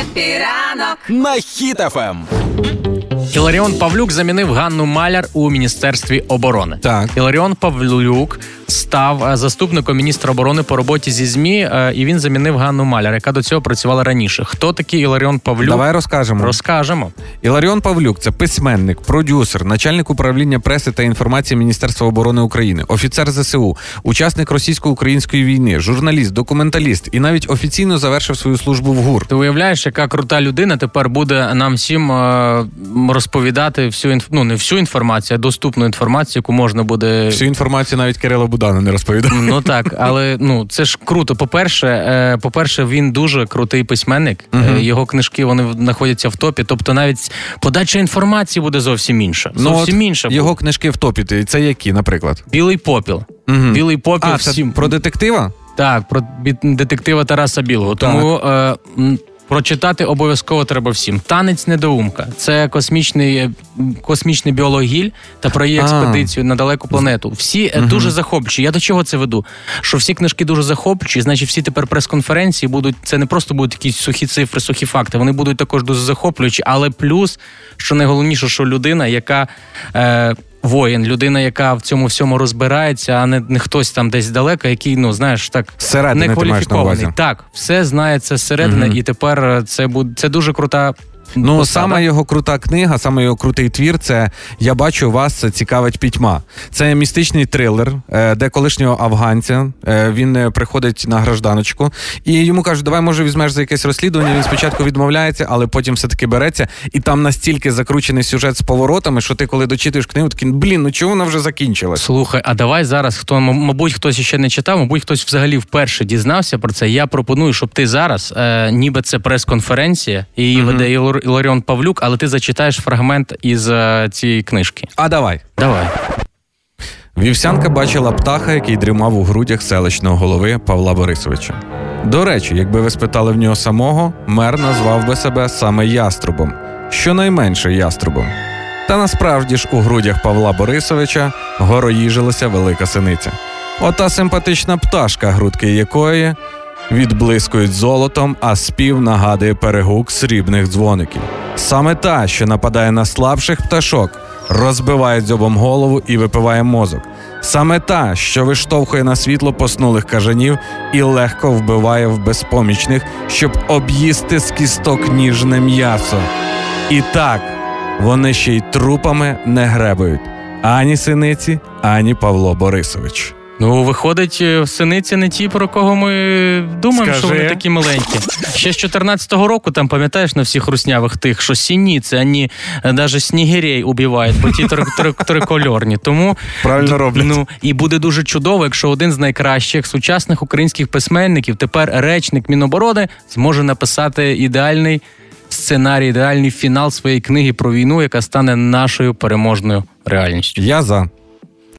Happy ранок на Хіт FM. Іларіон Павлюк замінив Ганну Маляр у міністерстві оборони. Так. Іларіон Павлюк став е, заступником міністра оборони по роботі зі змі, е, і він замінив Ганну Маляр, яка до цього працювала раніше. Хто такий Іларіон Павлюк? Давай розкажемо. Розкажемо. Іларіон Павлюк це письменник, продюсер, начальник управління преси та інформації Міністерства оборони України, офіцер ЗСУ, учасник російсько-української війни, журналіст, документаліст і навіть офіційно завершив свою службу в ГУР. Ти уявляєш, яка крута людина тепер буде нам всім е, розповідати всю інф... ну, не всю інформацію, а доступну інформацію, яку можна буде. Всю інформацію навіть Кирило Будана не розповідав. Ну так, але ну це ж круто. По-перше, е, по-перше, він дуже крутий письменник. Е, Його книжки вони знаходяться в топі. Тобто, навіть подача інформації буде зовсім інша. Зовсім Ну, от інша. Його книжки в топі. Це які, наприклад? білий попіл. Мгм. Білий попіл А, це про детектива? так, про детектива Тараса Білого. Тому е, прочитати обов'язково треба всім. Танець недоумка. Це космічний е, космічний біолог Гіль та про її експедицію на далеку планету. Всі е, дуже захоплюючі. Я до чого це веду? Що всі книжки дуже захоплюючі, значить, всі тепер прес-конференції будуть. Це не просто будуть якісь сухі цифри, сухі факти. Вони будуть також дуже захоплюючі. Але плюс, що найголовніше, що людина, яка. Е, Воїн, людина, яка в цьому всьому розбирається, а не, не хтось там десь далеко, який, ну знаєш, так Середини не увазі. Так, все знається зсередини, угу. і тепер е, це буде це дуже крута. Ну, посада. саме його крута книга, саме його крутий твір. Це я бачу вас. Це цікавить пітьма. Це містичний трилер, е, де колишнього афганця е, він е, приходить на гражданочку, і йому кажуть, давай може візьмеш за якесь розслідування. Він спочатку відмовляється, але потім все таки береться. І там настільки закручений сюжет з поворотами, що ти, коли дочитуєш книгу, такий, блін, ну чого вона вже закінчилась? Слухай, а давай зараз, хто мабуть хтось ще не читав, мабуть, хтось взагалі вперше дізнався про це. Я пропоную, щоб ти зараз, е, ніби це прес-конференція, і її веде Ілар- Іларіон Павлюк, але ти зачитаєш фрагмент із е, цієї книжки. А давай. Давай. Вівсянка бачила птаха, який дрімав у грудях селищного голови Павла Борисовича. До речі, якби ви спитали в нього самого, мер назвав би себе саме яструбом, щонайменше яструбом. Та насправді ж у грудях Павла Борисовича гороїжилася велика синиця. Ота симпатична пташка, грудки якої відблискують золотом, а спів нагадує перегук срібних дзвоників. Саме та, що нападає на слабших пташок, розбиває дзьобом голову і випиває мозок. Саме та, що виштовхує на світло поснулих кажанів і легко вбиває в безпомічних, щоб об'їсти з кісток ніжне м'ясо. І так, вони ще й трупами не гребають ані синиці, ані Павло Борисович. Ну, виходить, е, синиці не ті, про кого ми думаємо, що вони такі маленькі. Ще з 14-го року, там пам'ятаєш на всіх руснявих тих, що сініці, ані навіть снігирей убивають, бо ті три- три- трикольорні. Тому Правильно роблять. Ну і буде дуже чудово, якщо один з найкращих сучасних українських письменників, тепер речник Міноборони, зможе написати ідеальний сценарій, ідеальний фінал своєї книги про війну, яка стане нашою переможною реальністю. Я за.